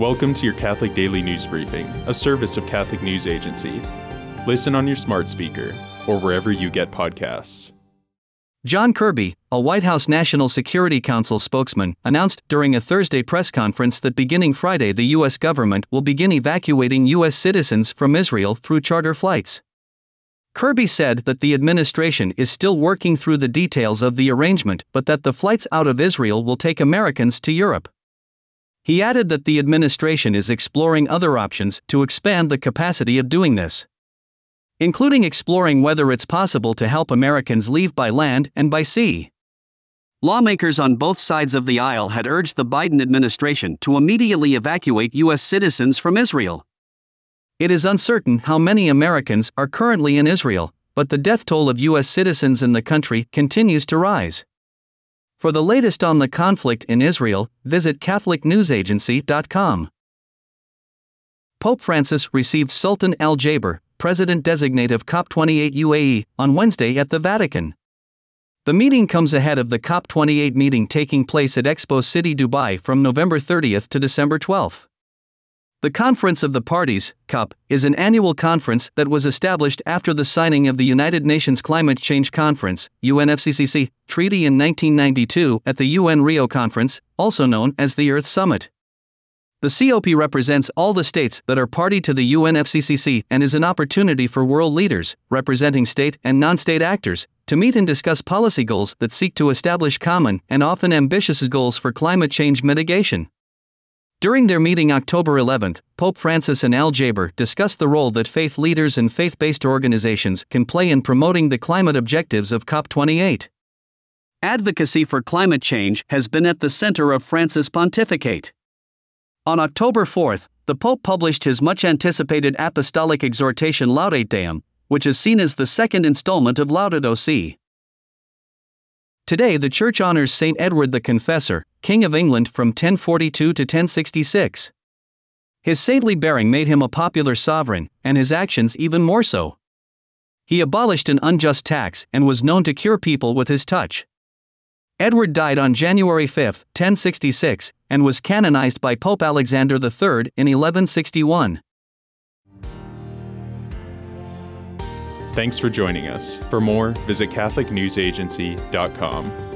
Welcome to your Catholic Daily News Briefing, a service of Catholic News Agency. Listen on your smart speaker or wherever you get podcasts. John Kirby, a White House National Security Council spokesman, announced during a Thursday press conference that beginning Friday the U.S. government will begin evacuating U.S. citizens from Israel through charter flights. Kirby said that the administration is still working through the details of the arrangement, but that the flights out of Israel will take Americans to Europe. He added that the administration is exploring other options to expand the capacity of doing this, including exploring whether it's possible to help Americans leave by land and by sea. Lawmakers on both sides of the aisle had urged the Biden administration to immediately evacuate U.S. citizens from Israel. It is uncertain how many Americans are currently in Israel, but the death toll of U.S. citizens in the country continues to rise. For the latest on the conflict in Israel, visit CatholicNewsAgency.com. Pope Francis received Sultan Al Jaber, President designate of COP28 UAE, on Wednesday at the Vatican. The meeting comes ahead of the COP28 meeting taking place at Expo City, Dubai from November 30th to December 12th. The Conference of the Parties, COP, is an annual conference that was established after the signing of the United Nations Climate Change Conference, UNFCCC, treaty in 1992 at the UN Rio Conference, also known as the Earth Summit. The COP represents all the states that are party to the UNFCCC and is an opportunity for world leaders, representing state and non state actors, to meet and discuss policy goals that seek to establish common and often ambitious goals for climate change mitigation. During their meeting October 11, Pope Francis and Al Jaber discussed the role that faith leaders and faith based organizations can play in promoting the climate objectives of COP28. Advocacy for climate change has been at the center of Francis' pontificate. On October 4, the Pope published his much anticipated apostolic exhortation Laudate Deum, which is seen as the second installment of Laudato Si. Today, the Church honors Saint Edward the Confessor, King of England from 1042 to 1066. His saintly bearing made him a popular sovereign, and his actions even more so. He abolished an unjust tax and was known to cure people with his touch. Edward died on January 5, 1066, and was canonized by Pope Alexander III in 1161. Thanks for joining us. For more, visit CatholicNewsAgency.com.